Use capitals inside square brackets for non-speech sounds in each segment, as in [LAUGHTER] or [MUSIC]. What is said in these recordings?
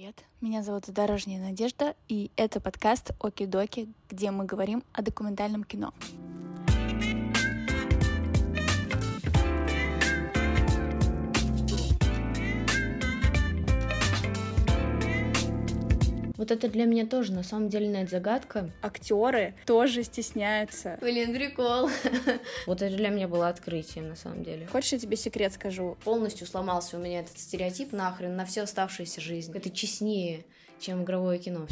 Привет, меня зовут Дорожняя Надежда, и это подкаст Оки-Доки, где мы говорим о документальном кино. Вот это для меня тоже, на самом деле, нет загадка. Актеры тоже стесняются. Блин, прикол. [LAUGHS] Вот это для меня было открытием, на самом деле. Хочешь, я тебе секрет скажу? Полностью сломался у меня этот стереотип нахрен на всю оставшуюся жизнь. Это честнее, чем игровое кино.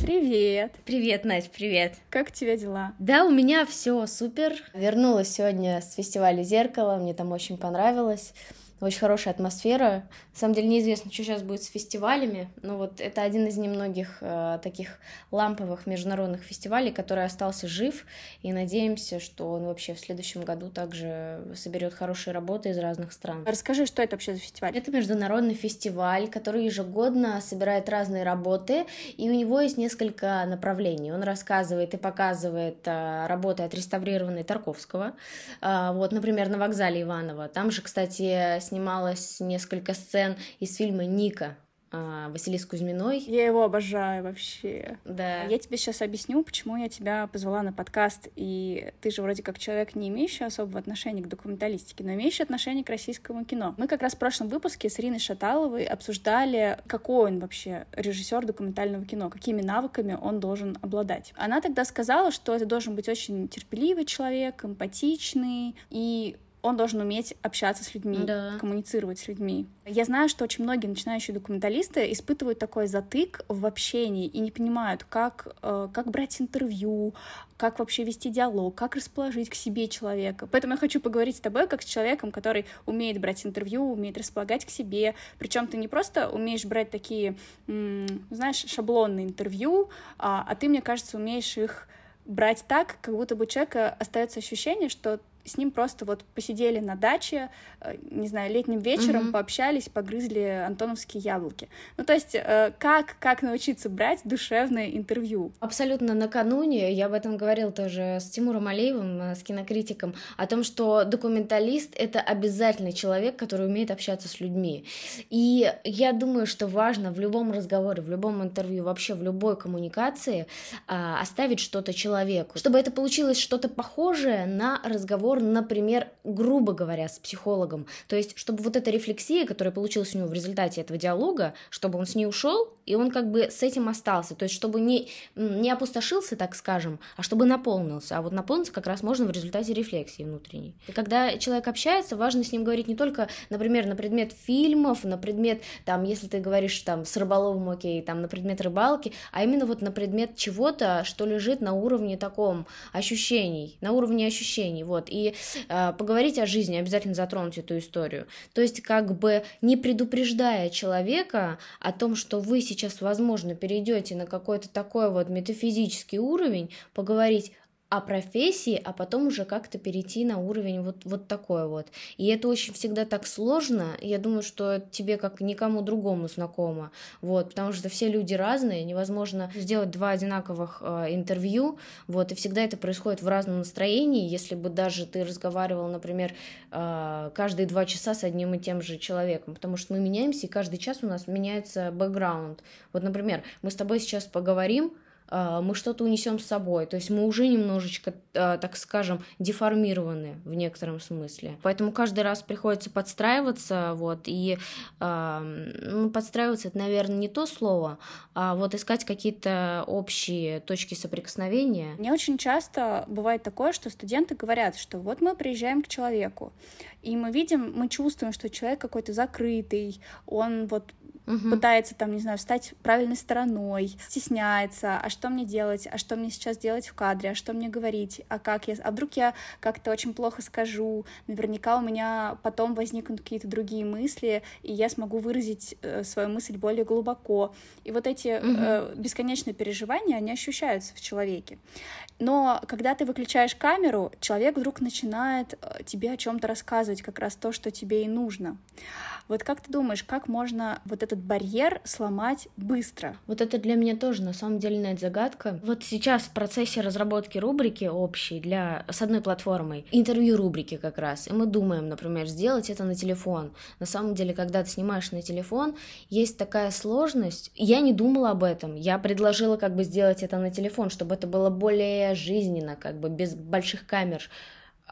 Привет. Привет, Надь, привет. Как у тебя дела? Да, у меня все супер. Вернулась сегодня с фестиваля «Зеркало», мне там очень понравилось очень хорошая атмосфера. На самом деле неизвестно, что сейчас будет с фестивалями, но вот это один из немногих э, таких ламповых международных фестивалей, который остался жив, и надеемся, что он вообще в следующем году также соберет хорошие работы из разных стран. Расскажи, что это вообще за фестиваль? Это международный фестиваль, который ежегодно собирает разные работы, и у него есть несколько направлений. Он рассказывает и показывает э, работы отреставрированной Тарковского, э, вот, например, на вокзале Иваново. Там же, кстати, снималось несколько сцен из фильма «Ника», а, Василис Кузьминой. Я его обожаю вообще. Да. Я тебе сейчас объясню, почему я тебя позвала на подкаст. И ты же вроде как человек, не имеющий особого отношения к документалистике, но имеющий отношение к российскому кино. Мы как раз в прошлом выпуске с Ириной Шаталовой обсуждали, какой он вообще режиссер документального кино, какими навыками он должен обладать. Она тогда сказала, что это должен быть очень терпеливый человек, эмпатичный и он должен уметь общаться с людьми, да. коммуницировать с людьми. Я знаю, что очень многие начинающие документалисты испытывают такой затык в общении и не понимают, как, э, как брать интервью, как вообще вести диалог, как расположить к себе человека. Поэтому я хочу поговорить с тобой как с человеком, который умеет брать интервью, умеет располагать к себе. Причем ты не просто умеешь брать такие, знаешь, шаблонные интервью, а, а ты, мне кажется, умеешь их брать так, как будто бы у человека остается ощущение, что с ним просто вот посидели на даче, э, не знаю, летним вечером, mm-hmm. пообщались, погрызли антоновские яблоки. Ну, то есть, э, как, как научиться брать душевное интервью? Абсолютно накануне, я об этом говорил тоже с Тимуром Алеевым, э, с кинокритиком, о том, что документалист — это обязательный человек, который умеет общаться с людьми. И я думаю, что важно в любом разговоре, в любом интервью, вообще в любой коммуникации оставить что-то человеку, чтобы это получилось что-то похожее на разговор разговор, например, грубо говоря, с психологом. То есть, чтобы вот эта рефлексия, которая получилась у него в результате этого диалога, чтобы он с ней ушел, и он как бы с этим остался. То есть, чтобы не, не опустошился, так скажем, а чтобы наполнился. А вот наполниться как раз можно в результате рефлексии внутренней. И когда человек общается, важно с ним говорить не только, например, на предмет фильмов, на предмет, там, если ты говоришь там с рыболовом, окей, там, на предмет рыбалки, а именно вот на предмет чего-то, что лежит на уровне таком ощущений, на уровне ощущений, вот. И э, поговорить о жизни, обязательно затронуть эту историю. То есть как бы не предупреждая человека о том, что вы сейчас, возможно, перейдете на какой-то такой вот метафизический уровень, поговорить о профессии, а потом уже как-то перейти на уровень вот, вот такой вот. И это очень всегда так сложно, я думаю, что тебе как никому другому знакомо, вот, потому что все люди разные, невозможно сделать два одинаковых э, интервью, вот, и всегда это происходит в разном настроении, если бы даже ты разговаривал, например, э, каждые два часа с одним и тем же человеком, потому что мы меняемся, и каждый час у нас меняется бэкграунд. Вот, например, мы с тобой сейчас поговорим, мы что-то унесем с собой. То есть мы уже немножечко, а, так скажем, деформированы в некотором смысле. Поэтому каждый раз приходится подстраиваться, вот, и а, ну, подстраиваться это, наверное, не то слово, а вот искать какие-то общие точки соприкосновения. Мне очень часто бывает такое, что студенты говорят, что вот мы приезжаем к человеку, и мы видим, мы чувствуем, что человек какой-то закрытый, он вот угу. пытается там, не знаю, встать правильной стороной, стесняется, а что мне делать, а что мне сейчас делать в кадре, а что мне говорить, а как я, а вдруг я как-то очень плохо скажу, наверняка у меня потом возникнут какие-то другие мысли, и я смогу выразить э, свою мысль более глубоко. И вот эти угу. э, бесконечные переживания, они ощущаются в человеке. Но когда ты выключаешь камеру, человек вдруг начинает э, тебе о чем-то рассказывать, как раз то, что тебе и нужно. Вот как ты думаешь, как можно вот этот барьер сломать быстро? Вот это для меня тоже на самом деле нет загадка. Вот сейчас в процессе разработки рубрики общей для с одной платформой, интервью рубрики как раз, и мы думаем, например, сделать это на телефон. На самом деле, когда ты снимаешь на телефон, есть такая сложность. Я не думала об этом. Я предложила как бы сделать это на телефон, чтобы это было более жизненно, как бы без больших камер.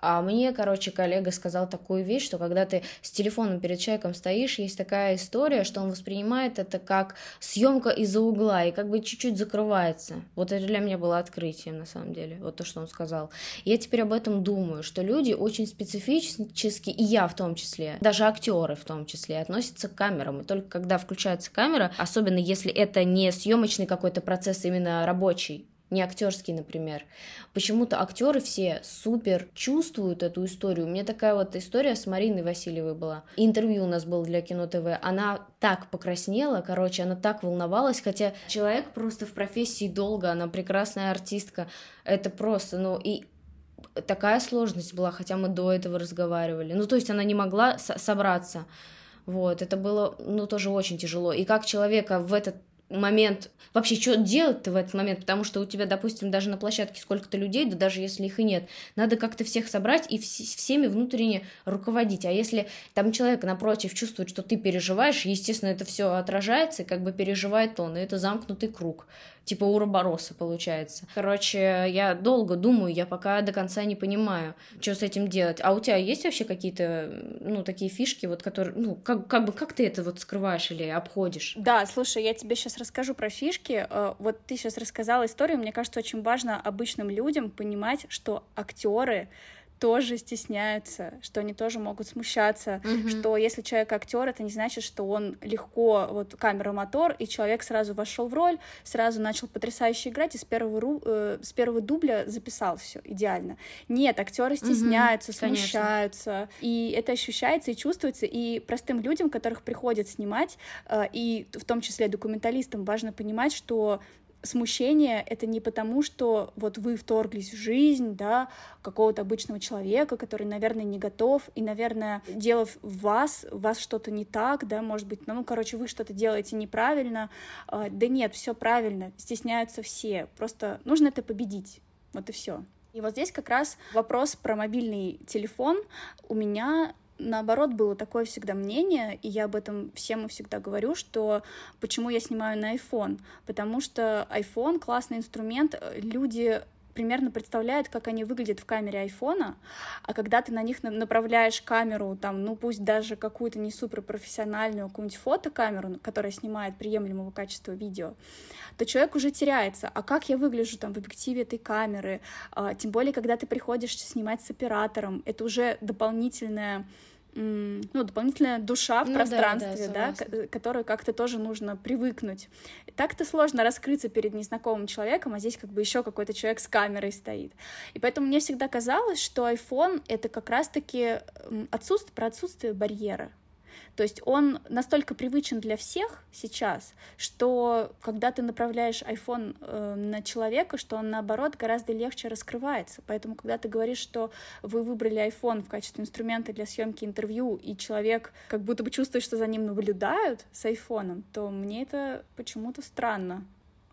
А мне, короче, коллега сказал такую вещь, что когда ты с телефоном перед человеком стоишь, есть такая история, что он воспринимает это как съемка из-за угла и как бы чуть-чуть закрывается. Вот это для меня было открытием, на самом деле, вот то, что он сказал. Я теперь об этом думаю, что люди очень специфически, и я в том числе, даже актеры в том числе, относятся к камерам. И только когда включается камера, особенно если это не съемочный какой-то процесс именно рабочий, не актерский, например. Почему-то актеры все супер чувствуют эту историю. У меня такая вот история с Мариной Васильевой была. Интервью у нас было для Кино ТВ. Она так покраснела, короче, она так волновалась, хотя человек просто в профессии долго, она прекрасная артистка. Это просто, ну и такая сложность была, хотя мы до этого разговаривали. Ну, то есть она не могла собраться. Вот, это было, ну, тоже очень тяжело. И как человека в этот момент, вообще, что делать-то в этот момент, потому что у тебя, допустим, даже на площадке сколько-то людей, да даже если их и нет, надо как-то всех собрать и вс- всеми внутренне руководить. А если там человек напротив чувствует, что ты переживаешь, естественно, это все отражается, и как бы переживает он, и это замкнутый круг типа Уробороса получается. Короче, я долго думаю, я пока до конца не понимаю, что с этим делать. А у тебя есть вообще какие-то, ну, такие фишки, вот, которые, ну, как, как бы, как ты это вот скрываешь или обходишь? Да, слушай, я тебе сейчас расскажу про фишки. Э, вот ты сейчас рассказала историю, мне кажется, очень важно обычным людям понимать, что актеры тоже стесняются, что они тоже могут смущаться, mm-hmm. что если человек актер, это не значит, что он легко вот камера мотор и человек сразу вошел в роль, сразу начал потрясающе играть и с первого ру, э, с первого дубля записал все идеально. Нет, актеры стесняются, mm-hmm. смущаются, Конечно. и это ощущается и чувствуется. И простым людям, которых приходят снимать, э, и в том числе документалистам, важно понимать, что смущение — это не потому, что вот вы вторглись в жизнь, да, какого-то обычного человека, который, наверное, не готов, и, наверное, дело в вас, у вас что-то не так, да, может быть, ну, короче, вы что-то делаете неправильно, а, да нет, все правильно, стесняются все, просто нужно это победить, вот и все. И вот здесь как раз вопрос про мобильный телефон. У меня наоборот, было такое всегда мнение, и я об этом всем и всегда говорю, что почему я снимаю на iPhone, потому что iPhone классный инструмент, люди примерно представляют, как они выглядят в камере айфона, а когда ты на них направляешь камеру, там, ну пусть даже какую-то не супер профессиональную какую-нибудь фотокамеру, которая снимает приемлемого качества видео, то человек уже теряется. А как я выгляжу там в объективе этой камеры? А, тем более, когда ты приходишь снимать с оператором, это уже дополнительная ну, дополнительная душа в ну, пространстве, да, да, да которую как-то тоже нужно привыкнуть. Так-то сложно раскрыться перед незнакомым человеком, а здесь как бы еще какой-то человек с камерой стоит. И поэтому мне всегда казалось, что iPhone — это как раз-таки отсутствие, про отсутствие барьера. То есть он настолько привычен для всех сейчас, что когда ты направляешь iPhone э, на человека, что он наоборот гораздо легче раскрывается. Поэтому, когда ты говоришь, что вы выбрали iPhone в качестве инструмента для съемки интервью, и человек как будто бы чувствует, что за ним наблюдают с iPhone, то мне это почему-то странно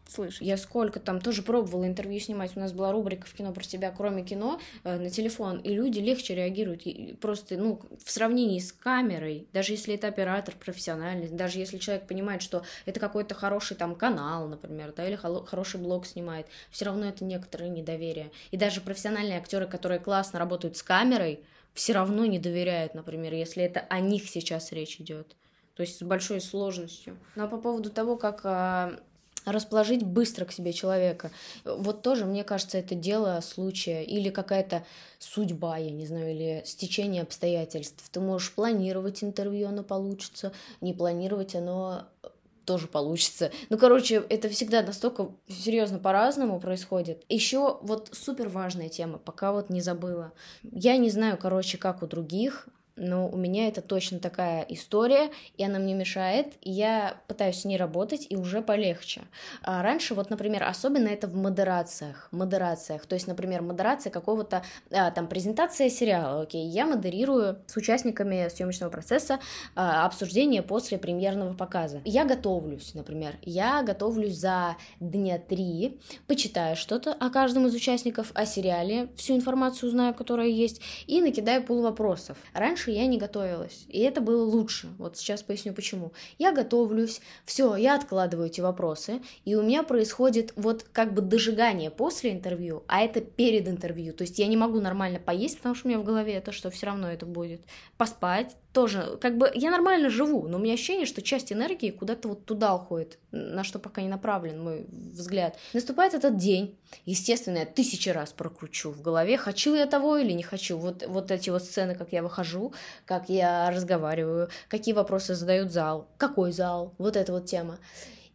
слышать. Я сколько там тоже пробовала интервью снимать. У нас была рубрика в кино про тебя, кроме кино, э, на телефон, и люди легче реагируют. И просто, ну, в сравнении с камерой, даже если это оператор профессиональный, даже если человек понимает, что это какой-то хороший там канал, например, да, или хороший блог снимает, все равно это некоторое недоверие. И даже профессиональные актеры, которые классно работают с камерой, все равно не доверяют, например, если это о них сейчас речь идет. То есть с большой сложностью. Ну а по поводу того, как а, расположить быстро к себе человека. Вот тоже, мне кажется, это дело случая или какая-то судьба, я не знаю, или стечение обстоятельств. Ты можешь планировать интервью, оно получится, не планировать, оно тоже получится. Ну, короче, это всегда настолько серьезно по-разному происходит. Еще вот супер важная тема, пока вот не забыла. Я не знаю, короче, как у других, но у меня это точно такая история, и она мне мешает, и я пытаюсь с ней работать, и уже полегче. А раньше, вот, например, особенно это в модерациях, модерациях, то есть, например, модерация какого-то, а, там, презентация сериала, окей, я модерирую с участниками съемочного процесса а, обсуждение после премьерного показа. Я готовлюсь, например, я готовлюсь за дня три, почитаю что-то о каждом из участников, о сериале, всю информацию знаю, которая есть, и накидаю пол вопросов. Раньше я не готовилась, и это было лучше. Вот сейчас поясню почему. Я готовлюсь, все, я откладываю эти вопросы, и у меня происходит вот как бы дожигание после интервью, а это перед интервью. То есть я не могу нормально поесть, потому что у меня в голове это, что все равно это будет. Поспать тоже, как бы я нормально живу, но у меня ощущение, что часть энергии куда-то вот туда уходит, на что пока не направлен мой взгляд. Наступает этот день, естественно, я тысячи раз прокручу в голове, хочу я того или не хочу. Вот, вот эти вот сцены, как я выхожу, как я разговариваю, какие вопросы задают зал, какой зал, вот эта вот тема.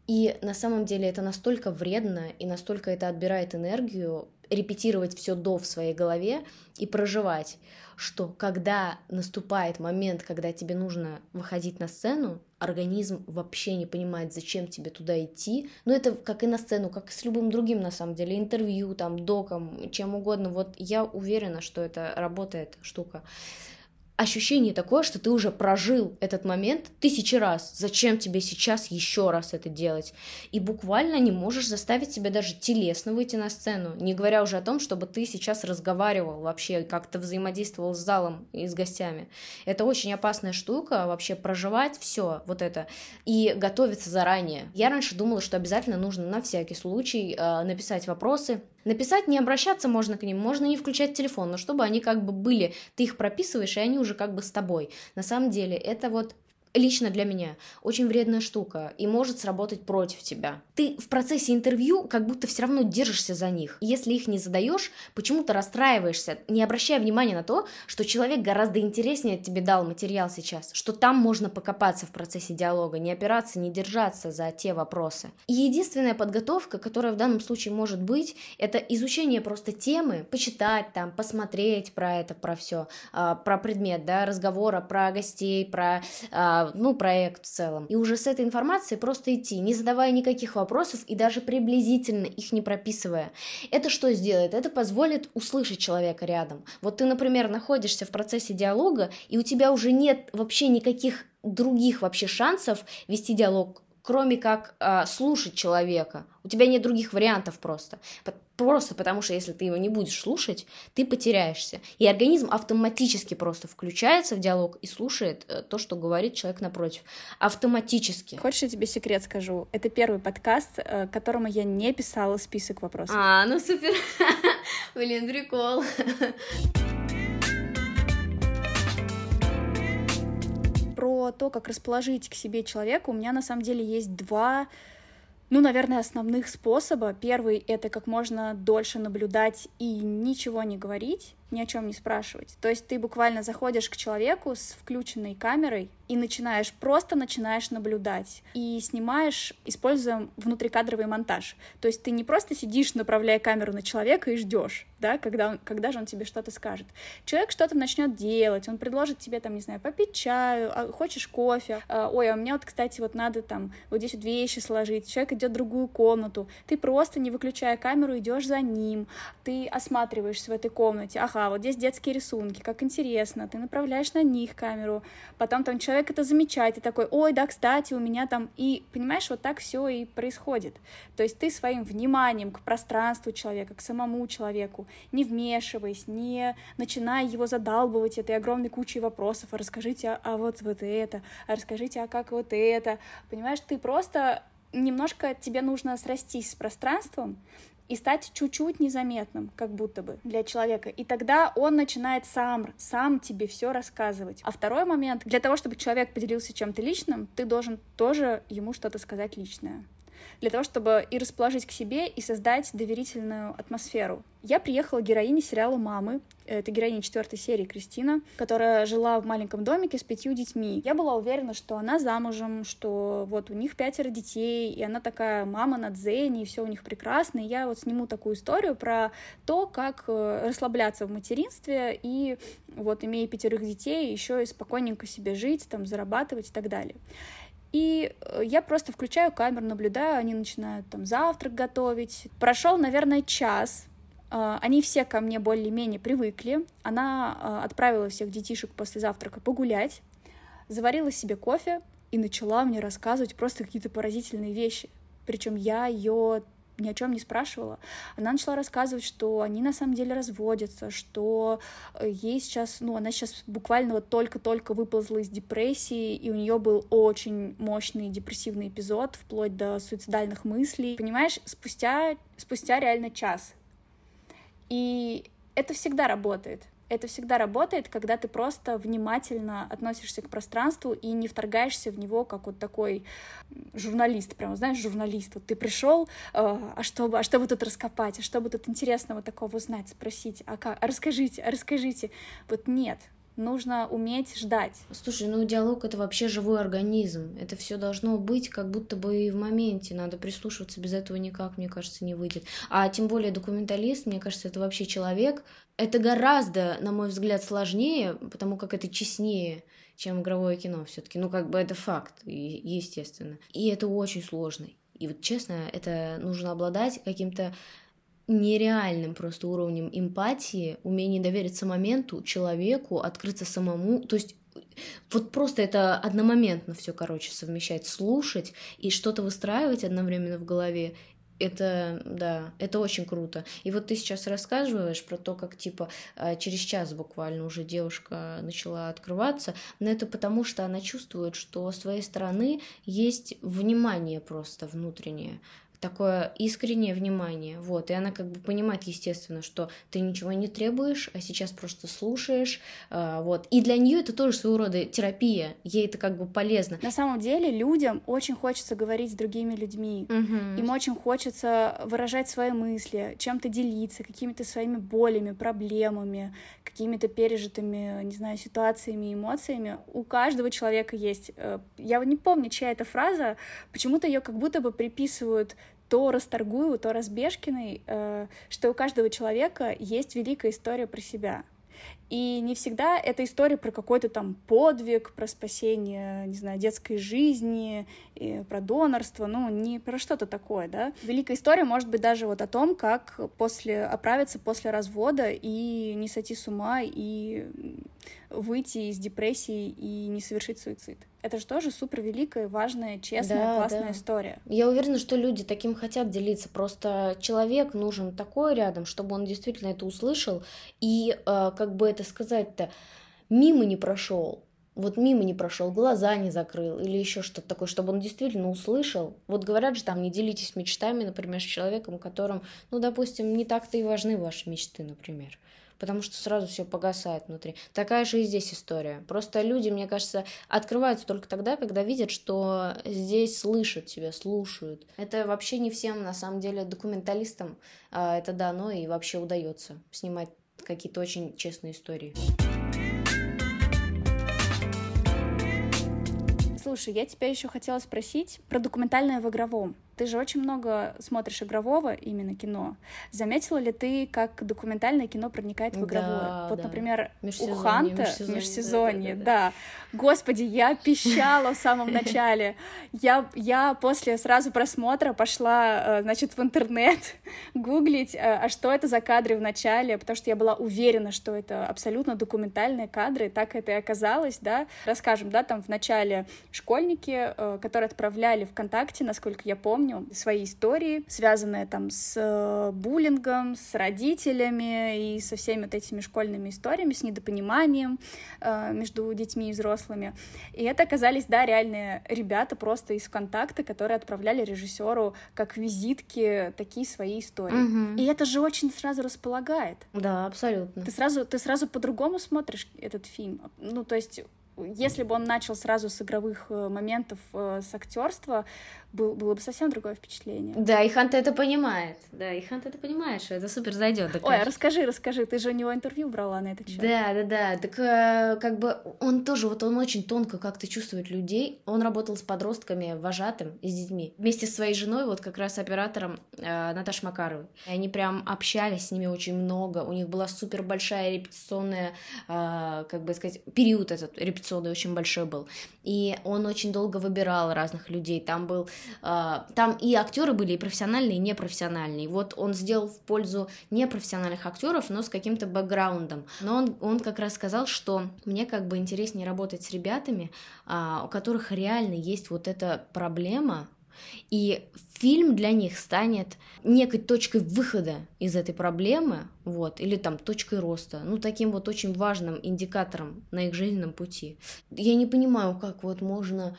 И на самом деле это настолько вредно и настолько это отбирает энергию, репетировать все до в своей голове и проживать, что когда наступает момент, когда тебе нужно выходить на сцену, организм вообще не понимает, зачем тебе туда идти. Но это как и на сцену, как и с любым другим, на самом деле, интервью, там, доком, чем угодно. Вот я уверена, что это работает штука ощущение такое, что ты уже прожил этот момент тысячи раз. Зачем тебе сейчас еще раз это делать? И буквально не можешь заставить себя даже телесно выйти на сцену, не говоря уже о том, чтобы ты сейчас разговаривал вообще, как-то взаимодействовал с залом и с гостями. Это очень опасная штука, вообще проживать все вот это и готовиться заранее. Я раньше думала, что обязательно нужно на всякий случай э, написать вопросы, Написать, не обращаться можно к ним, можно не включать телефон, но чтобы они как бы были, ты их прописываешь, и они уже как бы с тобой. На самом деле это вот лично для меня очень вредная штука и может сработать против тебя. Ты в процессе интервью как будто все равно держишься за них. Если их не задаешь, почему-то расстраиваешься, не обращая внимания на то, что человек гораздо интереснее тебе дал материал сейчас, что там можно покопаться в процессе диалога, не опираться, не держаться за те вопросы. И единственная подготовка, которая в данном случае может быть, это изучение просто темы, почитать там, посмотреть про это, про все, а, про предмет, да, разговора, про гостей, про ну, проект в целом. И уже с этой информацией просто идти, не задавая никаких вопросов и даже приблизительно их не прописывая. Это что сделает? Это позволит услышать человека рядом. Вот ты, например, находишься в процессе диалога, и у тебя уже нет вообще никаких других вообще шансов вести диалог кроме как э, слушать человека. У тебя нет других вариантов просто. Просто потому что если ты его не будешь слушать, ты потеряешься. И организм автоматически просто включается в диалог и слушает э, то, что говорит человек напротив. Автоматически. Хочешь, я тебе секрет скажу? Это первый подкаст, э, которому я не писала список вопросов. А, ну супер. [LAUGHS] Блин, прикол. [LAUGHS] то, как расположить к себе человека, у меня на самом деле есть два ну, наверное, основных способа. Первый — это как можно дольше наблюдать и ничего не говорить, ни о чем не спрашивать. То есть ты буквально заходишь к человеку с включенной камерой и начинаешь, просто начинаешь наблюдать. И снимаешь, используя внутрикадровый монтаж. То есть ты не просто сидишь, направляя камеру на человека и ждешь, да, когда, он, когда же он тебе что-то скажет. Человек что-то начнет делать, он предложит тебе, там, не знаю, попить чаю, а, хочешь кофе, а, ой, а у меня вот, кстати, вот надо там вот здесь вот вещи сложить, человек идет в другую комнату, ты просто, не выключая камеру, идешь за ним, ты осматриваешься в этой комнате, ага, вот здесь детские рисунки, как интересно, ты направляешь на них камеру, потом там человек это замечает и такой, ой, да, кстати, у меня там, и, понимаешь, вот так все и происходит. То есть ты своим вниманием к пространству человека, к самому человеку, не вмешиваясь, не начиная его задалбывать этой огромной кучей вопросов, а расскажите, а, а вот вот это, а расскажите, а как вот это, понимаешь, ты просто немножко тебе нужно срастись с пространством, и стать чуть-чуть незаметным, как будто бы для человека. И тогда он начинает сам, сам тебе все рассказывать. А второй момент, для того, чтобы человек поделился чем-то личным, ты должен тоже ему что-то сказать личное. Для того, чтобы и расположить к себе, и создать доверительную атмосферу. Я приехала героине сериала «Мамы». Это героиня четвертой серии Кристина, которая жила в маленьком домике с пятью детьми. Я была уверена, что она замужем, что вот у них пятеро детей, и она такая мама на дзене, и все у них прекрасно. И я вот сниму такую историю про то, как э, расслабляться в материнстве и вот имея пятерых детей, еще и спокойненько себе жить, там, зарабатывать и так далее. И э, я просто включаю камеру, наблюдаю, они начинают там завтрак готовить. Прошел, наверное, час, а, они все ко мне более-менее привыкли. Она а, отправила всех детишек после завтрака погулять, заварила себе кофе и начала мне рассказывать просто какие-то поразительные вещи. Причем я ее ни о чем не спрашивала. Она начала рассказывать, что они на самом деле разводятся, что э, ей сейчас, ну, она сейчас буквально вот только-только выползла из депрессии, и у нее был очень мощный депрессивный эпизод, вплоть до суицидальных мыслей. Понимаешь, спустя, спустя реально час и это всегда работает. Это всегда работает, когда ты просто внимательно относишься к пространству и не вторгаешься в него, как вот такой журналист, прямо, знаешь, журналист. Вот ты пришел, э, а что бы, а что бы тут раскопать, а что бы тут интересного такого узнать, спросить, а как, а расскажите, а расскажите. Вот нет, нужно уметь ждать. Слушай, ну диалог это вообще живой организм. Это все должно быть как будто бы и в моменте. Надо прислушиваться, без этого никак, мне кажется, не выйдет. А тем более документалист, мне кажется, это вообще человек. Это гораздо, на мой взгляд, сложнее, потому как это честнее чем игровое кино все-таки. Ну, как бы это факт, естественно. И это очень сложно. И вот честно, это нужно обладать каким-то нереальным просто уровнем эмпатии, умение довериться моменту, человеку, открыться самому. То есть вот просто это одномоментно все, короче, совмещать, слушать и что-то выстраивать одновременно в голове. Это, да, это очень круто. И вот ты сейчас рассказываешь про то, как, типа, э, через час буквально уже девушка начала открываться, но это потому, что она чувствует, что с твоей стороны есть внимание просто внутреннее, такое искреннее внимание, вот, и она как бы понимает, естественно, что ты ничего не требуешь, а сейчас просто слушаешь, э, вот, и для нее это тоже своего рода терапия, ей это как бы полезно. На самом деле людям очень хочется говорить с другими людьми, угу. им очень хочется выражать свои мысли, чем-то делиться, какими-то своими болями, проблемами, какими-то пережитыми, не знаю, ситуациями, эмоциями. У каждого человека есть, э, я не помню, чья это фраза, почему-то ее как будто бы приписывают то Расторгуеву, то Разбежкиной, э, что у каждого человека есть великая история про себя. И не всегда это история про какой-то там подвиг, про спасение, не знаю, детской жизни, про донорство, ну, не про что-то такое, да. Великая история может быть даже вот о том, как после оправиться после развода и не сойти с ума, и выйти из депрессии и не совершить суицид. Это же тоже супер великая, важная, честная, да, классная да. история. Я уверена, что люди таким хотят делиться. Просто человек нужен такой рядом, чтобы он действительно это услышал и, э, как бы это сказать-то, мимо не прошел. Вот мимо не прошел, глаза не закрыл или еще что-то такое, чтобы он действительно услышал. Вот говорят же там, не делитесь мечтами, например, с человеком, которым, ну, допустим, не так-то и важны ваши мечты, например потому что сразу все погасает внутри. Такая же и здесь история. Просто люди, мне кажется, открываются только тогда, когда видят, что здесь слышат тебя, слушают. Это вообще не всем, на самом деле, документалистам а, это дано и вообще удается снимать какие-то очень честные истории. Слушай, я тебя еще хотела спросить про документальное в игровом. Ты же очень много смотришь игрового именно кино. Заметила ли ты, как документальное кино проникает в игровое? Да, вот, да. например, у Ханта межсезонье, межсезонье да, да, да. да. Господи, я пищала в самом [LAUGHS] начале. Я, я после сразу просмотра пошла, э, значит, в интернет [LAUGHS] гуглить, э, а что это за кадры в начале, потому что я была уверена, что это абсолютно документальные кадры, так это и оказалось, да. Расскажем, да, там в начале школьники, э, которые отправляли ВКонтакте, насколько я помню, помню свои истории, связанные там с э, буллингом, с родителями и со всеми вот этими школьными историями, с недопониманием э, между детьми и взрослыми. И это оказались, да, реальные ребята просто из ВКонтакта, которые отправляли режиссеру как визитки такие свои истории. Угу. И это же очень сразу располагает. Да, абсолютно. Ты сразу, ты сразу по-другому смотришь этот фильм. Ну, то есть если бы он начал сразу с игровых э, моментов, э, с актерства, был, было бы совсем другое впечатление. Да, и Хант это понимает. Да, и Хант это понимает, что это супер зайдет. Ой, а расскажи, расскажи, ты же у него интервью брала на этот счет. Да, да, да. Так э, как бы он тоже, вот он очень тонко как-то чувствует людей. Он работал с подростками, вожатым и с детьми. Вместе с своей женой, вот как раз оператором э, Наташей Макаровой. И они прям общались с ними очень много. У них была супер большая репетиционная, э, как бы сказать, период этот репетиционный очень большой был. И он очень долго выбирал разных людей. Там был а, там и актеры были и профессиональные, и непрофессиональные. Вот он сделал в пользу непрофессиональных актеров, но с каким-то бэкграундом. Но он, он как раз сказал, что мне как бы интереснее работать с ребятами, а, у которых реально есть вот эта проблема, и фильм для них станет некой точкой выхода из этой проблемы, вот, или там точкой роста, ну, таким вот очень важным индикатором на их жизненном пути. Я не понимаю, как вот можно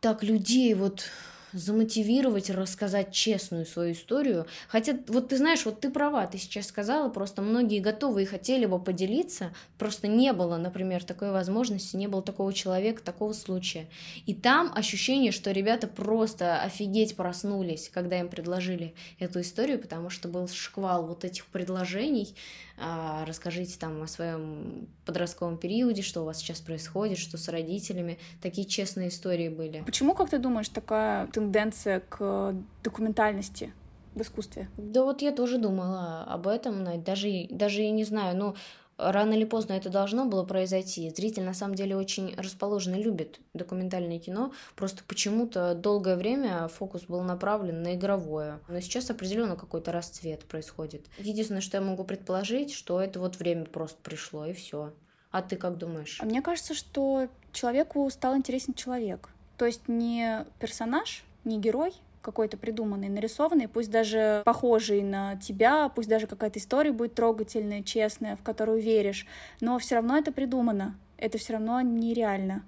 так людей вот замотивировать, рассказать честную свою историю. Хотя, вот ты знаешь, вот ты права, ты сейчас сказала, просто многие готовы и хотели бы поделиться, просто не было, например, такой возможности, не было такого человека, такого случая. И там ощущение, что ребята просто офигеть проснулись, когда им предложили эту историю, потому что был шквал вот этих предложений, а, расскажите там о своем подростковом периоде, что у вас сейчас происходит, что с родителями. Такие честные истории были. Почему, как ты думаешь, такая тенденция к документальности в искусстве? Да вот я тоже думала об этом, даже, даже и не знаю, ну, рано или поздно это должно было произойти. Зритель на самом деле очень расположен и любит документальное кино. Просто почему-то долгое время фокус был направлен на игровое. Но сейчас определенно какой-то расцвет происходит. Единственное, что я могу предположить, что это вот время просто пришло и все. А ты как думаешь? А мне кажется, что человеку стал интересен человек. То есть не персонаж, не герой, какой-то придуманный, нарисованный, пусть даже похожий на тебя, пусть даже какая-то история будет трогательная, честная, в которую веришь, но все равно это придумано, это все равно нереально.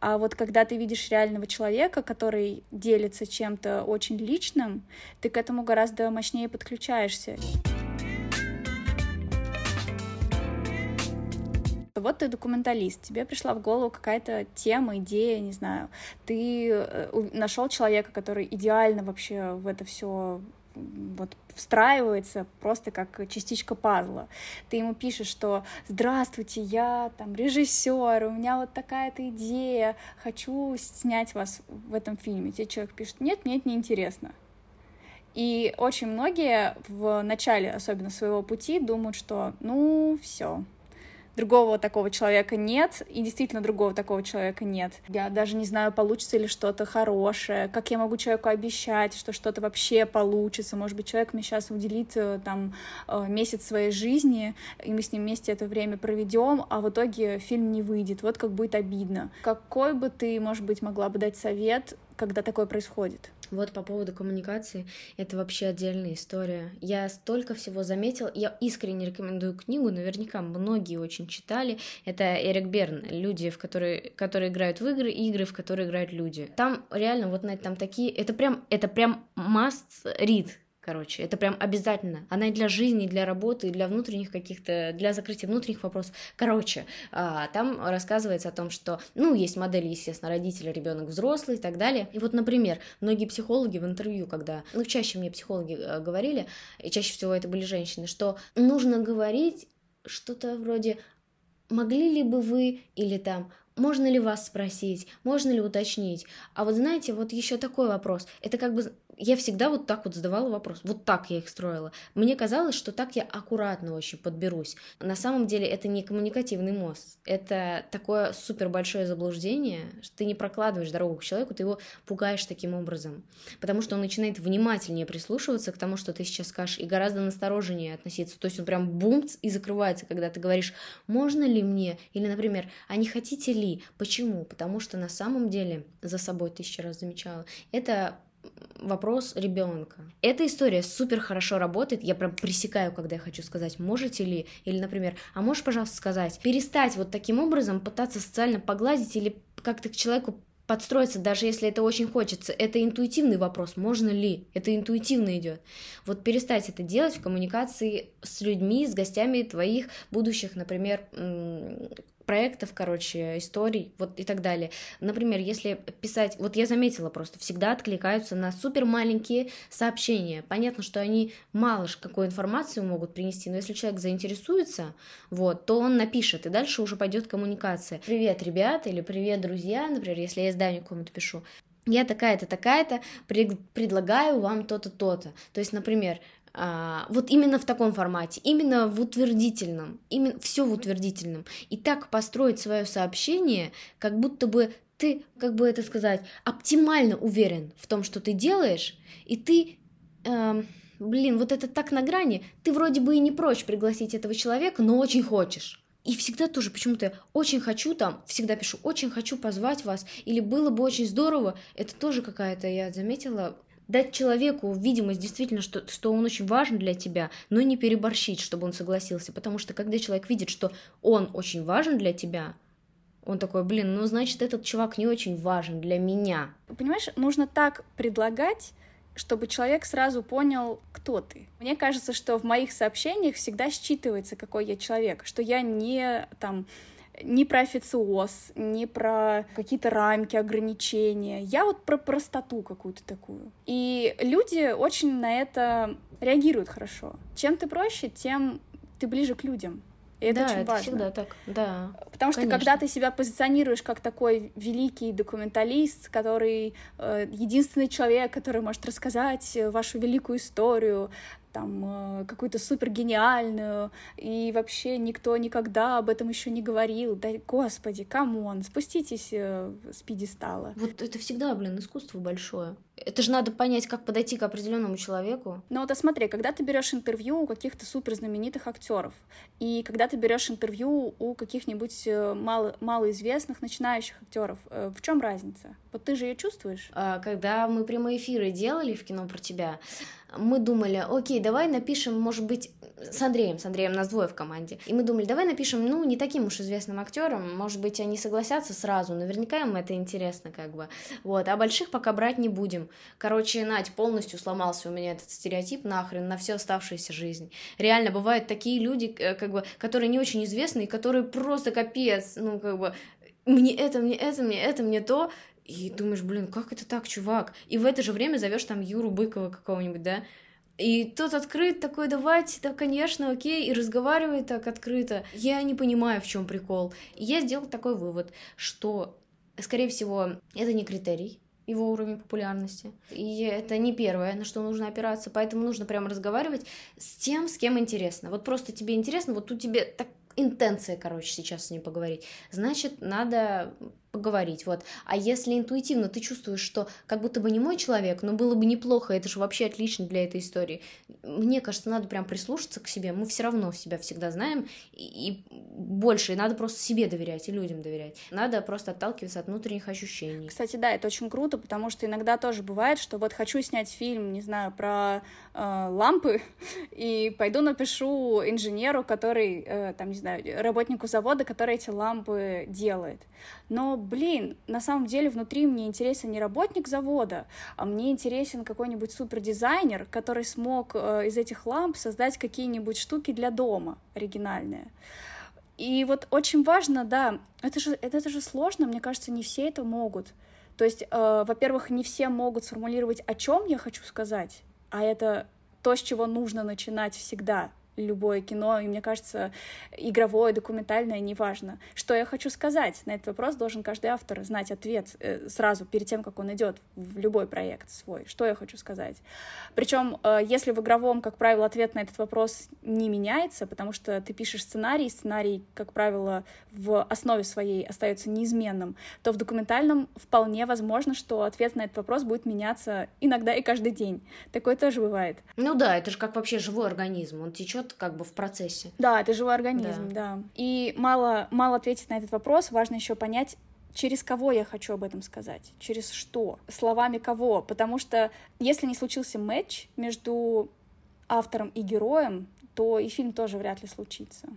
А вот когда ты видишь реального человека, который делится чем-то очень личным, ты к этому гораздо мощнее подключаешься. Вот ты документалист, тебе пришла в голову какая-то тема, идея, не знаю, ты э, нашел человека, который идеально вообще в это все вот встраивается просто как частичка пазла. Ты ему пишешь, что «Здравствуйте, я там режиссер, у меня вот такая-то идея, хочу снять вас в этом фильме». Тебе человек пишет «Нет, мне это неинтересно». И очень многие в начале, особенно своего пути, думают, что ну все, другого такого человека нет, и действительно другого такого человека нет. Я даже не знаю, получится ли что-то хорошее, как я могу человеку обещать, что что-то вообще получится. Может быть, человек мне сейчас уделит э, там э, месяц своей жизни, и мы с ним вместе это время проведем, а в итоге фильм не выйдет. Вот как будет обидно. Какой бы ты, может быть, могла бы дать совет, когда такое происходит? Вот по поводу коммуникации, это вообще отдельная история. Я столько всего заметила. Я искренне рекомендую книгу, наверняка многие очень читали. Это Эрик Берн, люди, в которые, которые играют в игры, игры, в которые играют люди. Там реально вот на там такие, это прям, это прям must read короче. Это прям обязательно. Она и для жизни, и для работы, и для внутренних каких-то, для закрытия внутренних вопросов. Короче, а, там рассказывается о том, что, ну, есть модели, естественно, родители, ребенок, взрослый и так далее. И вот, например, многие психологи в интервью, когда, ну, чаще мне психологи э, говорили, и чаще всего это были женщины, что нужно говорить что-то вроде могли ли бы вы или там можно ли вас спросить, можно ли уточнить. А вот знаете, вот еще такой вопрос. Это как бы я всегда вот так вот задавала вопрос, вот так я их строила. Мне казалось, что так я аккуратно очень подберусь. На самом деле это не коммуникативный мост, это такое супер большое заблуждение, что ты не прокладываешь дорогу к человеку, ты его пугаешь таким образом, потому что он начинает внимательнее прислушиваться к тому, что ты сейчас скажешь, и гораздо настороженнее относиться. То есть он прям бумц и закрывается, когда ты говоришь, можно ли мне, или, например, а не хотите ли? Почему? Потому что на самом деле, за собой тысячу раз замечала, это вопрос ребенка. Эта история супер хорошо работает. Я прям пресекаю, когда я хочу сказать, можете ли, или, например, а можешь, пожалуйста, сказать, перестать вот таким образом пытаться социально погладить или как-то к человеку подстроиться, даже если это очень хочется. Это интуитивный вопрос, можно ли? Это интуитивно идет. Вот перестать это делать в коммуникации с людьми, с гостями твоих будущих, например, проектов, короче, историй, вот и так далее. Например, если писать, вот я заметила просто, всегда откликаются на супер маленькие сообщения. Понятно, что они мало какой информацию могут принести, но если человек заинтересуется, вот, то он напишет, и дальше уже пойдет коммуникация. Привет, ребята, или привет, друзья, например, если я изданию кому-то пишу, я такая-то, такая-то, предлагаю вам то-то, то-то. То есть, например, а, вот именно в таком формате, именно в утвердительном, именно все в утвердительном. И так построить свое сообщение, как будто бы ты, как бы это сказать, оптимально уверен в том, что ты делаешь, и ты, э, блин, вот это так на грани, ты вроде бы и не прочь пригласить этого человека, но очень хочешь. И всегда тоже почему-то очень хочу там, всегда пишу, очень хочу позвать вас, или было бы очень здорово, это тоже какая-то, я заметила, дать человеку видимость действительно, что, что он очень важен для тебя, но не переборщить, чтобы он согласился. Потому что когда человек видит, что он очень важен для тебя, он такой, блин, ну значит этот чувак не очень важен для меня. Понимаешь, нужно так предлагать, чтобы человек сразу понял, кто ты. Мне кажется, что в моих сообщениях всегда считывается, какой я человек, что я не там не про официоз, не про какие-то рамки, ограничения. Я вот про простоту какую-то такую. И люди очень на это реагируют хорошо. Чем ты проще, тем ты ближе к людям. И это да, очень это важно. всегда так, да. Потому что конечно. когда ты себя позиционируешь как такой великий документалист, который э, единственный человек, который может рассказать вашу великую историю, там э, какую-то супер гениальную, и вообще никто никогда об этом еще не говорил. Да, господи, come on, спуститесь э, с пьедестала. Вот это всегда, блин, искусство большое. Это же надо понять, как подойти к определенному человеку. Ну вот а смотри, когда ты берешь интервью у каких-то супер знаменитых актеров, и когда ты берешь интервью у каких-нибудь э, мало, малоизвестных начинающих актеров, в чем разница? Вот ты же ее чувствуешь? А, когда мы прямые эфиры делали в кино про тебя, мы думали, окей, давай напишем, может быть, с Андреем, с Андреем нас двое в команде. И мы думали, давай напишем, ну, не таким уж известным актерам, может быть, они согласятся сразу, наверняка им это интересно, как бы. Вот, а больших пока брать не будем. Короче, Надь, полностью сломался у меня этот стереотип нахрен на всю оставшуюся жизнь. Реально, бывают такие люди, э, как бы, которые не очень известны, и которые просто капец, ну, как бы, мне это, мне это, мне это, мне то, и думаешь, блин, как это так, чувак? И в это же время зовешь там Юру Быкова какого-нибудь, да? И тот открыт такой, давайте, да, конечно, окей, и разговаривает так открыто. Я не понимаю, в чем прикол. И я сделал такой вывод, что, скорее всего, это не критерий, его уровень популярности. И это не первое, на что нужно опираться, поэтому нужно прямо разговаривать с тем, с кем интересно. Вот просто тебе интересно, вот тут тебе так интенция, короче, сейчас с ним поговорить. Значит, надо поговорить, вот. А если интуитивно ты чувствуешь, что как будто бы не мой человек, но было бы неплохо, это же вообще отлично для этой истории. Мне кажется, надо прям прислушаться к себе. Мы все равно себя всегда знаем и, и больше. И надо просто себе доверять и людям доверять. Надо просто отталкиваться от внутренних ощущений. Кстати, да, это очень круто, потому что иногда тоже бывает, что вот хочу снять фильм, не знаю, про э, лампы, [LAUGHS] и пойду напишу инженеру, который, э, там, не знаю, работнику завода, который эти лампы делает. Но блин, на самом деле внутри мне интересен не работник завода, а мне интересен какой-нибудь супердизайнер, который смог э, из этих ламп создать какие-нибудь штуки для дома оригинальные. И вот очень важно, да, это же, это, это же сложно, мне кажется, не все это могут. То есть, э, во-первых, не все могут сформулировать, о чем я хочу сказать, а это то, с чего нужно начинать всегда любое кино, и мне кажется, игровое, документальное, неважно. Что я хочу сказать? На этот вопрос должен каждый автор знать ответ э, сразу, перед тем, как он идет в любой проект свой. Что я хочу сказать? Причем, э, если в игровом, как правило, ответ на этот вопрос не меняется, потому что ты пишешь сценарий, сценарий, как правило, в основе своей остается неизменным, то в документальном вполне возможно, что ответ на этот вопрос будет меняться иногда и каждый день. Такое тоже бывает. Ну да, это же как вообще живой организм, он течет как бы в процессе. Да, это живой организм, да. да. И мало, мало ответить на этот вопрос, важно еще понять, через кого я хочу об этом сказать, через что, словами кого, потому что если не случился матч между автором и героем, то и фильм тоже вряд ли случится.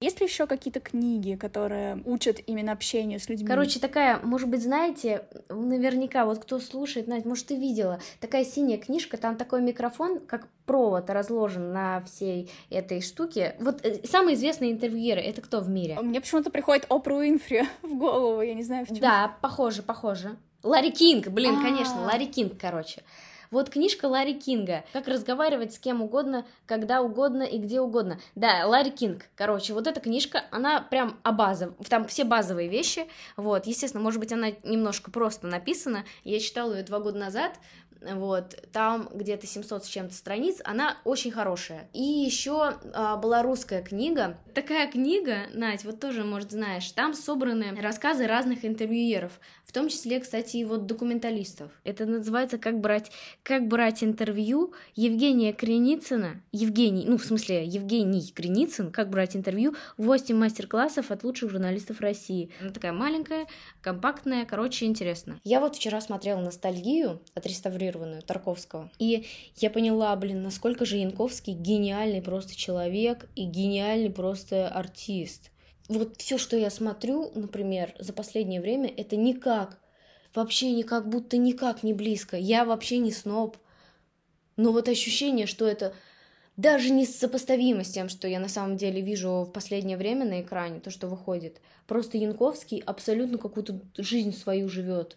Есть ли еще какие-то книги, которые учат именно общению с людьми? Короче, такая, может быть, знаете, наверняка, вот кто слушает, Надь, может, ты видела, такая синяя книжка, там такой микрофон, как провод разложен на всей этой штуке. Вот э, самые известные интервьюеры, это кто в мире? Мне почему-то приходит Опра Уинфри [LAUGHS] в голову, я не знаю, в чем. Да, похоже, похоже. Ларри Кинг, блин, А-а-а. конечно, Ларри Кинг, короче. Вот книжка Ларри Кинга «Как разговаривать с кем угодно, когда угодно и где угодно». Да, Ларри Кинг. Короче, вот эта книжка, она прям о базовом. Там все базовые вещи. Вот, естественно, может быть, она немножко просто написана. Я читала ее два года назад, вот, там где-то 700 с чем-то страниц, она очень хорошая. И еще а, была русская книга. Такая книга, Надь, вот тоже, может, знаешь, там собраны рассказы разных интервьюеров, в том числе, кстати, и вот документалистов. Это называется «Как брать, как брать интервью» Евгения Креницына, Евгений, ну, в смысле, Евгений Креницын, «Как брать интервью», 8 мастер-классов от лучших журналистов России. Она такая маленькая, компактная, короче, интересно. Я вот вчера смотрела «Ностальгию», отреставрированную, Тарковского, и я поняла, блин, насколько же Янковский гениальный просто человек и гениальный просто артист вот все, что я смотрю, например, за последнее время, это никак, вообще никак, будто никак не близко. Я вообще не сноб. Но вот ощущение, что это даже не сопоставимо с тем, что я на самом деле вижу в последнее время на экране, то, что выходит. Просто Янковский абсолютно какую-то жизнь свою живет.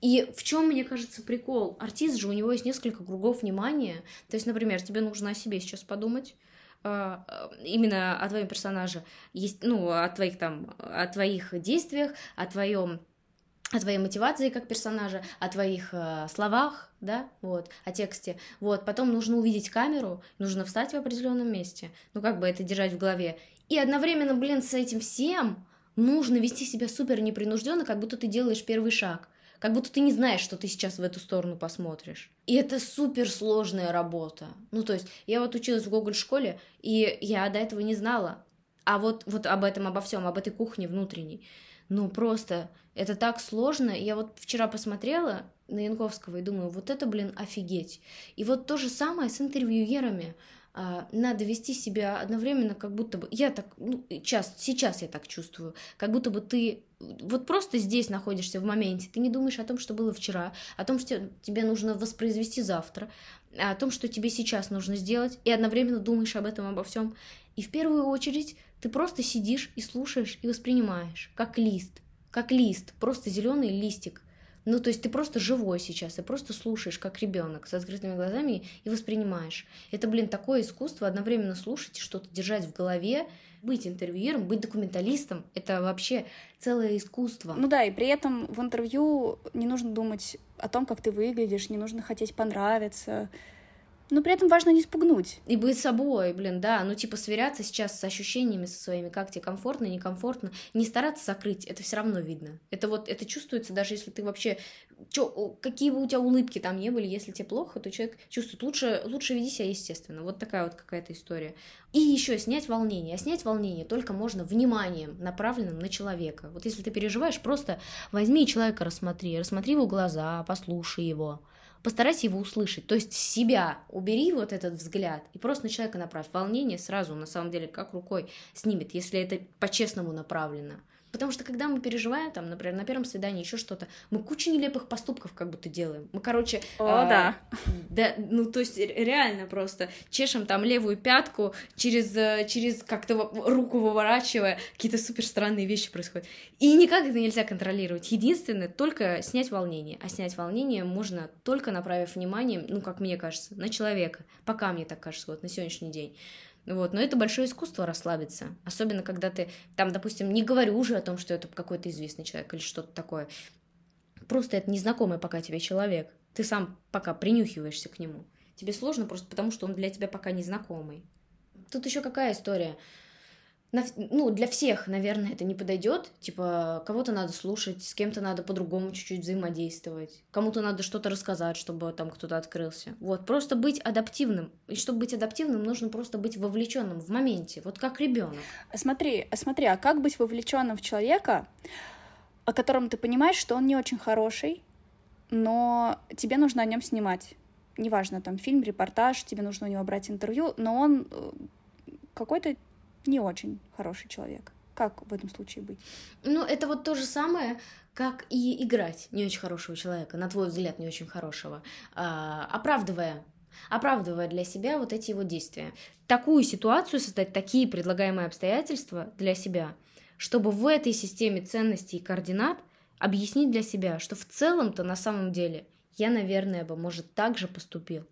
И в чем, мне кажется, прикол? Артист же, у него есть несколько кругов внимания. То есть, например, тебе нужно о себе сейчас подумать, именно о твоем персонаже, есть, ну, о твоих там, о твоих действиях, о твоем о твоей мотивации как персонажа, о твоих э, словах, да, вот, о тексте. Вот, потом нужно увидеть камеру, нужно встать в определенном месте, ну, как бы это держать в голове. И одновременно, блин, с этим всем нужно вести себя супер непринужденно, как будто ты делаешь первый шаг как будто ты не знаешь, что ты сейчас в эту сторону посмотришь. И это супер сложная работа. Ну, то есть, я вот училась в Гоголь-школе, и я до этого не знала. А вот, вот об этом, обо всем, об этой кухне внутренней. Ну, просто это так сложно. Я вот вчера посмотрела на Янковского и думаю, вот это, блин, офигеть. И вот то же самое с интервьюерами. А, надо вести себя одновременно, как будто бы... Я так, ну, сейчас, сейчас я так чувствую, как будто бы ты вот просто здесь находишься в моменте, ты не думаешь о том, что было вчера, о том, что тебе нужно воспроизвести завтра, о том, что тебе сейчас нужно сделать, и одновременно думаешь об этом, обо всем. И в первую очередь ты просто сидишь и слушаешь и воспринимаешь, как лист, как лист, просто зеленый листик, ну, то есть ты просто живой сейчас, и просто слушаешь, как ребенок, с открытыми глазами и воспринимаешь. Это, блин, такое искусство, одновременно слушать и что-то держать в голове, быть интервьюером, быть документалистом, это вообще целое искусство. Ну да, и при этом в интервью не нужно думать о том, как ты выглядишь, не нужно хотеть понравиться, но при этом важно не спугнуть. И быть собой, блин, да. Ну, типа, сверяться сейчас с ощущениями со своими, как тебе комфортно, некомфортно. Не стараться закрыть, это все равно видно. Это вот, это чувствуется, даже если ты вообще... Чё, какие бы у тебя улыбки там не были, если тебе плохо, то человек чувствует. Лучше, лучше веди себя естественно. Вот такая вот какая-то история. И еще снять волнение. А снять волнение только можно вниманием, направленным на человека. Вот если ты переживаешь, просто возьми человека, рассмотри. Рассмотри его глаза, послушай его постарайся его услышать. То есть себя убери вот этот взгляд и просто на человека направь. Волнение сразу, на самом деле, как рукой снимет, если это по-честному направлено. Потому что когда мы переживаем, там, например, на первом свидании еще что-то, мы кучу нелепых поступков как будто делаем. Мы, короче... О, а, да. Да, ну, то есть реально просто чешем там левую пятку, через, э, через как-то руку выворачивая, какие-то супер странные вещи происходят. И никак это нельзя контролировать. Единственное, только снять волнение. А снять волнение можно только направив внимание, ну, как мне кажется, на человека. Пока мне так кажется, вот на сегодняшний день. Вот. Но это большое искусство расслабиться. Особенно, когда ты, там, допустим, не говорю уже о том, что это какой-то известный человек или что-то такое. Просто это незнакомый пока тебе человек. Ты сам пока принюхиваешься к нему. Тебе сложно просто потому, что он для тебя пока незнакомый. Тут еще какая история? На, ну, для всех, наверное, это не подойдет. Типа, кого-то надо слушать, с кем-то надо по-другому чуть-чуть взаимодействовать, кому-то надо что-то рассказать, чтобы там кто-то открылся. Вот, просто быть адаптивным. И чтобы быть адаптивным, нужно просто быть вовлеченным в моменте, вот как ребенок. Смотри, смотри, а как быть вовлеченным в человека, о котором ты понимаешь, что он не очень хороший, но тебе нужно о нем снимать. Неважно, там фильм, репортаж, тебе нужно у него брать интервью, но он э, какой-то не очень хороший человек. Как в этом случае быть? Ну, это вот то же самое, как и играть не очень хорошего человека, на твой взгляд, не очень хорошего, а, оправдывая оправдывая для себя вот эти его действия. Такую ситуацию создать, такие предлагаемые обстоятельства для себя, чтобы в этой системе ценностей и координат объяснить для себя, что в целом-то на самом деле я, наверное, бы, может, так же поступил.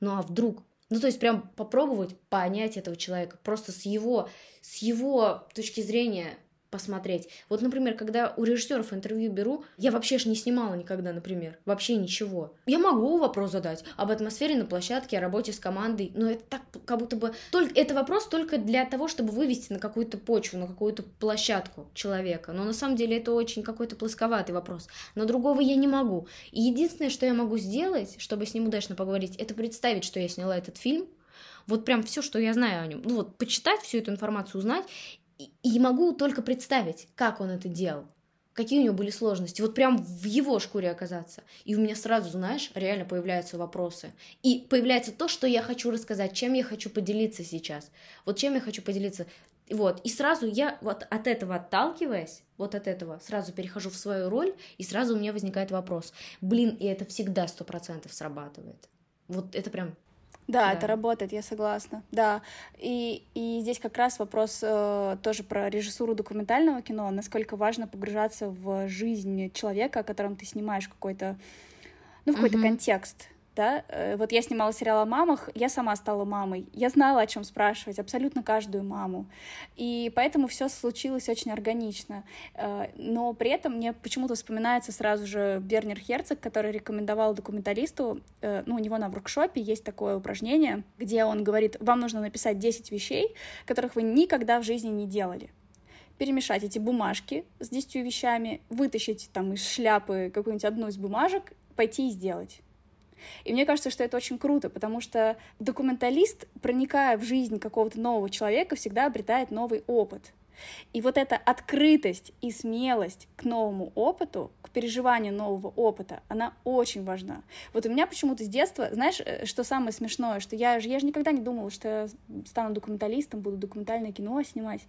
Ну а вдруг? Ну, то есть прям попробовать понять этого человека, просто с его, с его точки зрения посмотреть. Вот, например, когда у режиссеров интервью беру, я вообще ж не снимала никогда, например, вообще ничего. Я могу вопрос задать об атмосфере на площадке, о работе с командой, но это так, как будто бы только это вопрос только для того, чтобы вывести на какую-то почву, на какую-то площадку человека. Но на самом деле это очень какой-то плосковатый вопрос. Но другого я не могу. И единственное, что я могу сделать, чтобы с ним удачно поговорить, это представить, что я сняла этот фильм, вот прям все, что я знаю о нем, ну вот почитать всю эту информацию, узнать и могу только представить, как он это делал, какие у него были сложности. Вот прям в его шкуре оказаться. И у меня сразу, знаешь, реально появляются вопросы. И появляется то, что я хочу рассказать, чем я хочу поделиться сейчас. Вот чем я хочу поделиться. Вот, и сразу я вот от этого отталкиваясь, вот от этого сразу перехожу в свою роль, и сразу у меня возникает вопрос. Блин, и это всегда сто процентов срабатывает. Вот это прям да, да, это работает, я согласна. Да. И, и здесь как раз вопрос э, тоже про режиссуру документального кино, насколько важно погружаться в жизнь человека, о котором ты снимаешь какой-то, ну, в какой-то uh-huh. контекст да, э, вот я снимала сериал о мамах, я сама стала мамой, я знала, о чем спрашивать, абсолютно каждую маму, и поэтому все случилось очень органично, э, но при этом мне почему-то вспоминается сразу же Бернер Херцог, который рекомендовал документалисту, э, ну, у него на воркшопе есть такое упражнение, где он говорит, вам нужно написать 10 вещей, которых вы никогда в жизни не делали, перемешать эти бумажки с десятью вещами, вытащить там из шляпы какую-нибудь одну из бумажек, пойти и сделать. И мне кажется, что это очень круто, потому что документалист, проникая в жизнь какого-то нового человека, всегда обретает новый опыт. И вот эта открытость и смелость к новому опыту, к переживанию нового опыта, она очень важна. Вот у меня почему-то с детства, знаешь, э, что самое смешное, что я, я же никогда не думала, что я стану документалистом, буду документальное кино снимать,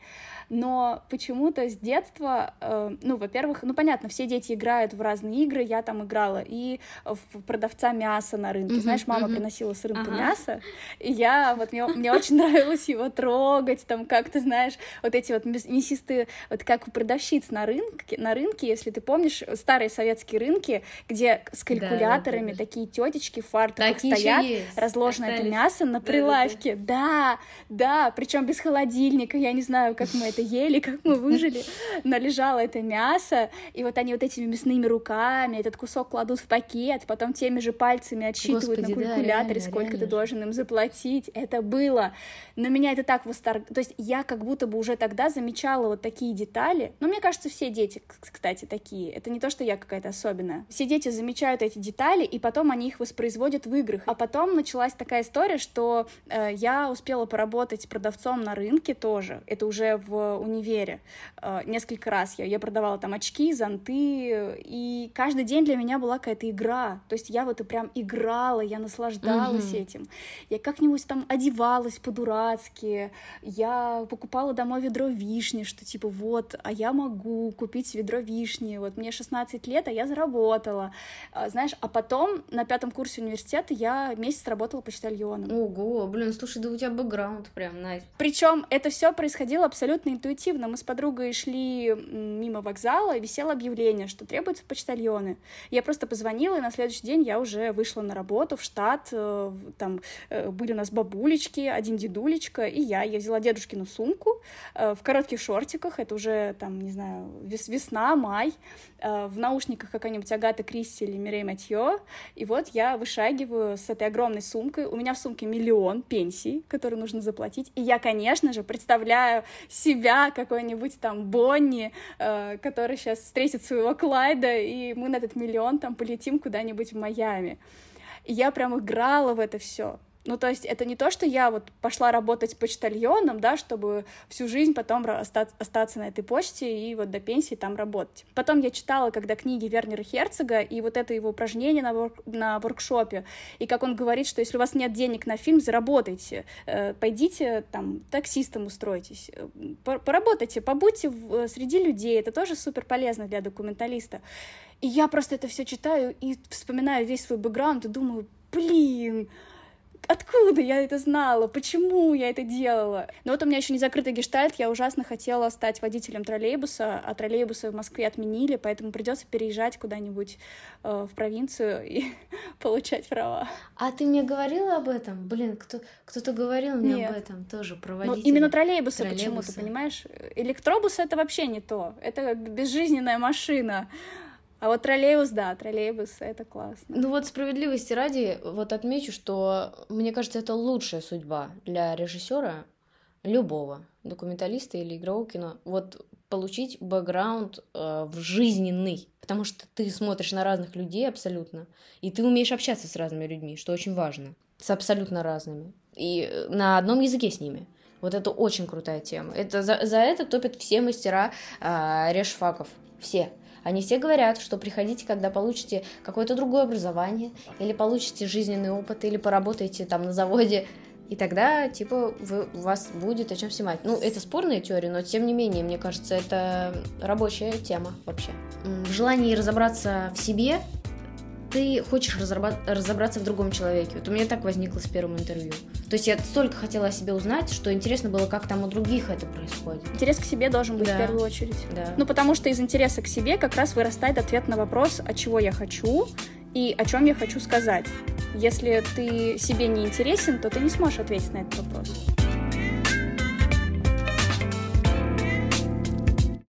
но почему-то с детства, э, ну, во-первых, ну, понятно, все дети играют в разные игры, я там играла и в продавца мяса на рынке, uh-huh, знаешь, мама uh-huh. приносила с рынка uh-huh. мясо, и я, вот, мне, мне очень [LAUGHS] нравилось его трогать, там, как ты знаешь, вот эти вот мясистые, вот как у продавщиц на рынке, на рынке, если ты помнишь, старые советские рынки, где с калькуляторами да, такие тетечки в фартуках стоят, разложено это мясо на прилавке. Да, да, да причем без холодильника, я не знаю, как мы это ели, как мы выжили, но лежало это мясо, и вот они вот этими мясными руками этот кусок кладут в пакет, потом теми же пальцами отсчитывают Господи, на калькуляторе, да, реально, сколько реально. ты должен им заплатить. Это было. Но меня это так восторг... То есть я как будто бы уже тогда замечала вот такие детали. Но мне кажется, все дети, кстати, такие. Это не то, что я какая-то особенная. Все дети замечают эти детали, и потом они их воспроизводят в играх. А потом началась такая история, что э, я успела поработать продавцом на рынке тоже. Это уже в универе. Э, несколько раз я, я продавала там очки, зонты, и каждый день для меня была какая-то игра. То есть я вот и прям играла, я наслаждалась mm-hmm. этим. Я как-нибудь там одевалась по-дурацки, я покупала домой ведро вишни, что типа вот, а я могу купить ведро вишни, вот мне 16 лет, а я заработала, а, знаешь, а потом на пятом курсе университета я месяц работала почтальоном. Ого, блин, слушай, да у тебя бэкграунд прям, Настя. Причем это все происходило абсолютно интуитивно. Мы с подругой шли мимо вокзала, и висело объявление, что требуются почтальоны. Я просто позвонила, и на следующий день я уже вышла на работу в штат, э, там э, были у нас бабулечки, один дедулечка, и я. Я взяла дедушкину сумку э, в коротких шортиках, это уже, там, не знаю, вес весна, май, э, в наушниках какая-нибудь Агата Кристи или Мирей Матье, и вот я вышагиваю с этой огромной сумкой, у меня в сумке миллион пенсий, которые нужно заплатить, и я, конечно же, представляю себя какой-нибудь там Бонни, э, который сейчас встретит своего Клайда, и мы на этот миллион там полетим куда-нибудь в Майами. И я прям играла в это все. Ну, то есть это не то, что я вот пошла работать почтальоном, да, чтобы всю жизнь потом остаться, на этой почте и вот до пенсии там работать. Потом я читала, когда книги Вернера Херцога, и вот это его упражнение на, вор на воркшопе, и как он говорит, что если у вас нет денег на фильм, заработайте, э, пойдите там таксистом устройтесь, э, поработайте, побудьте в, среди людей, это тоже супер полезно для документалиста. И я просто это все читаю и вспоминаю весь свой бэкграунд и думаю, блин, откуда я это знала, почему я это делала. Но вот у меня еще не закрытый гештальт, я ужасно хотела стать водителем троллейбуса, а троллейбусы в Москве отменили, поэтому придется переезжать куда-нибудь э, в провинцию и [LAUGHS] получать права. А ты мне говорила об этом? Блин, кто, кто-то говорил мне Нет. об этом тоже, про Ну, именно троллейбусы, троллейбусы. почему-то, понимаешь? Электробусы — это вообще не то, это безжизненная машина. А вот троллейбус, да, троллейбус, это классно. Ну вот справедливости ради, вот отмечу, что мне кажется, это лучшая судьба для режиссера любого документалиста или игрового кино. Вот получить бэкграунд э, в жизненный, потому что ты смотришь на разных людей абсолютно, и ты умеешь общаться с разными людьми, что очень важно, с абсолютно разными, и на одном языке с ними. Вот это очень крутая тема. Это за, за это топят все мастера э, решфаков, все. Они все говорят, что приходите, когда получите какое-то другое образование, или получите жизненный опыт, или поработаете там на заводе, и тогда, типа, вы, у вас будет о чем снимать. Ну, это спорная теория, но тем не менее, мне кажется, это рабочая тема вообще. В желании разобраться в себе ты хочешь разобраться в другом человеке. Вот у меня так возникло с первым интервью. То есть я столько хотела о себе узнать, что интересно было, как там у других это происходит. Интерес к себе должен быть да. в первую очередь. Да. Ну, потому что из интереса к себе как раз вырастает ответ на вопрос, а чего я хочу и о чем я хочу сказать. Если ты себе не интересен, то ты не сможешь ответить на этот вопрос.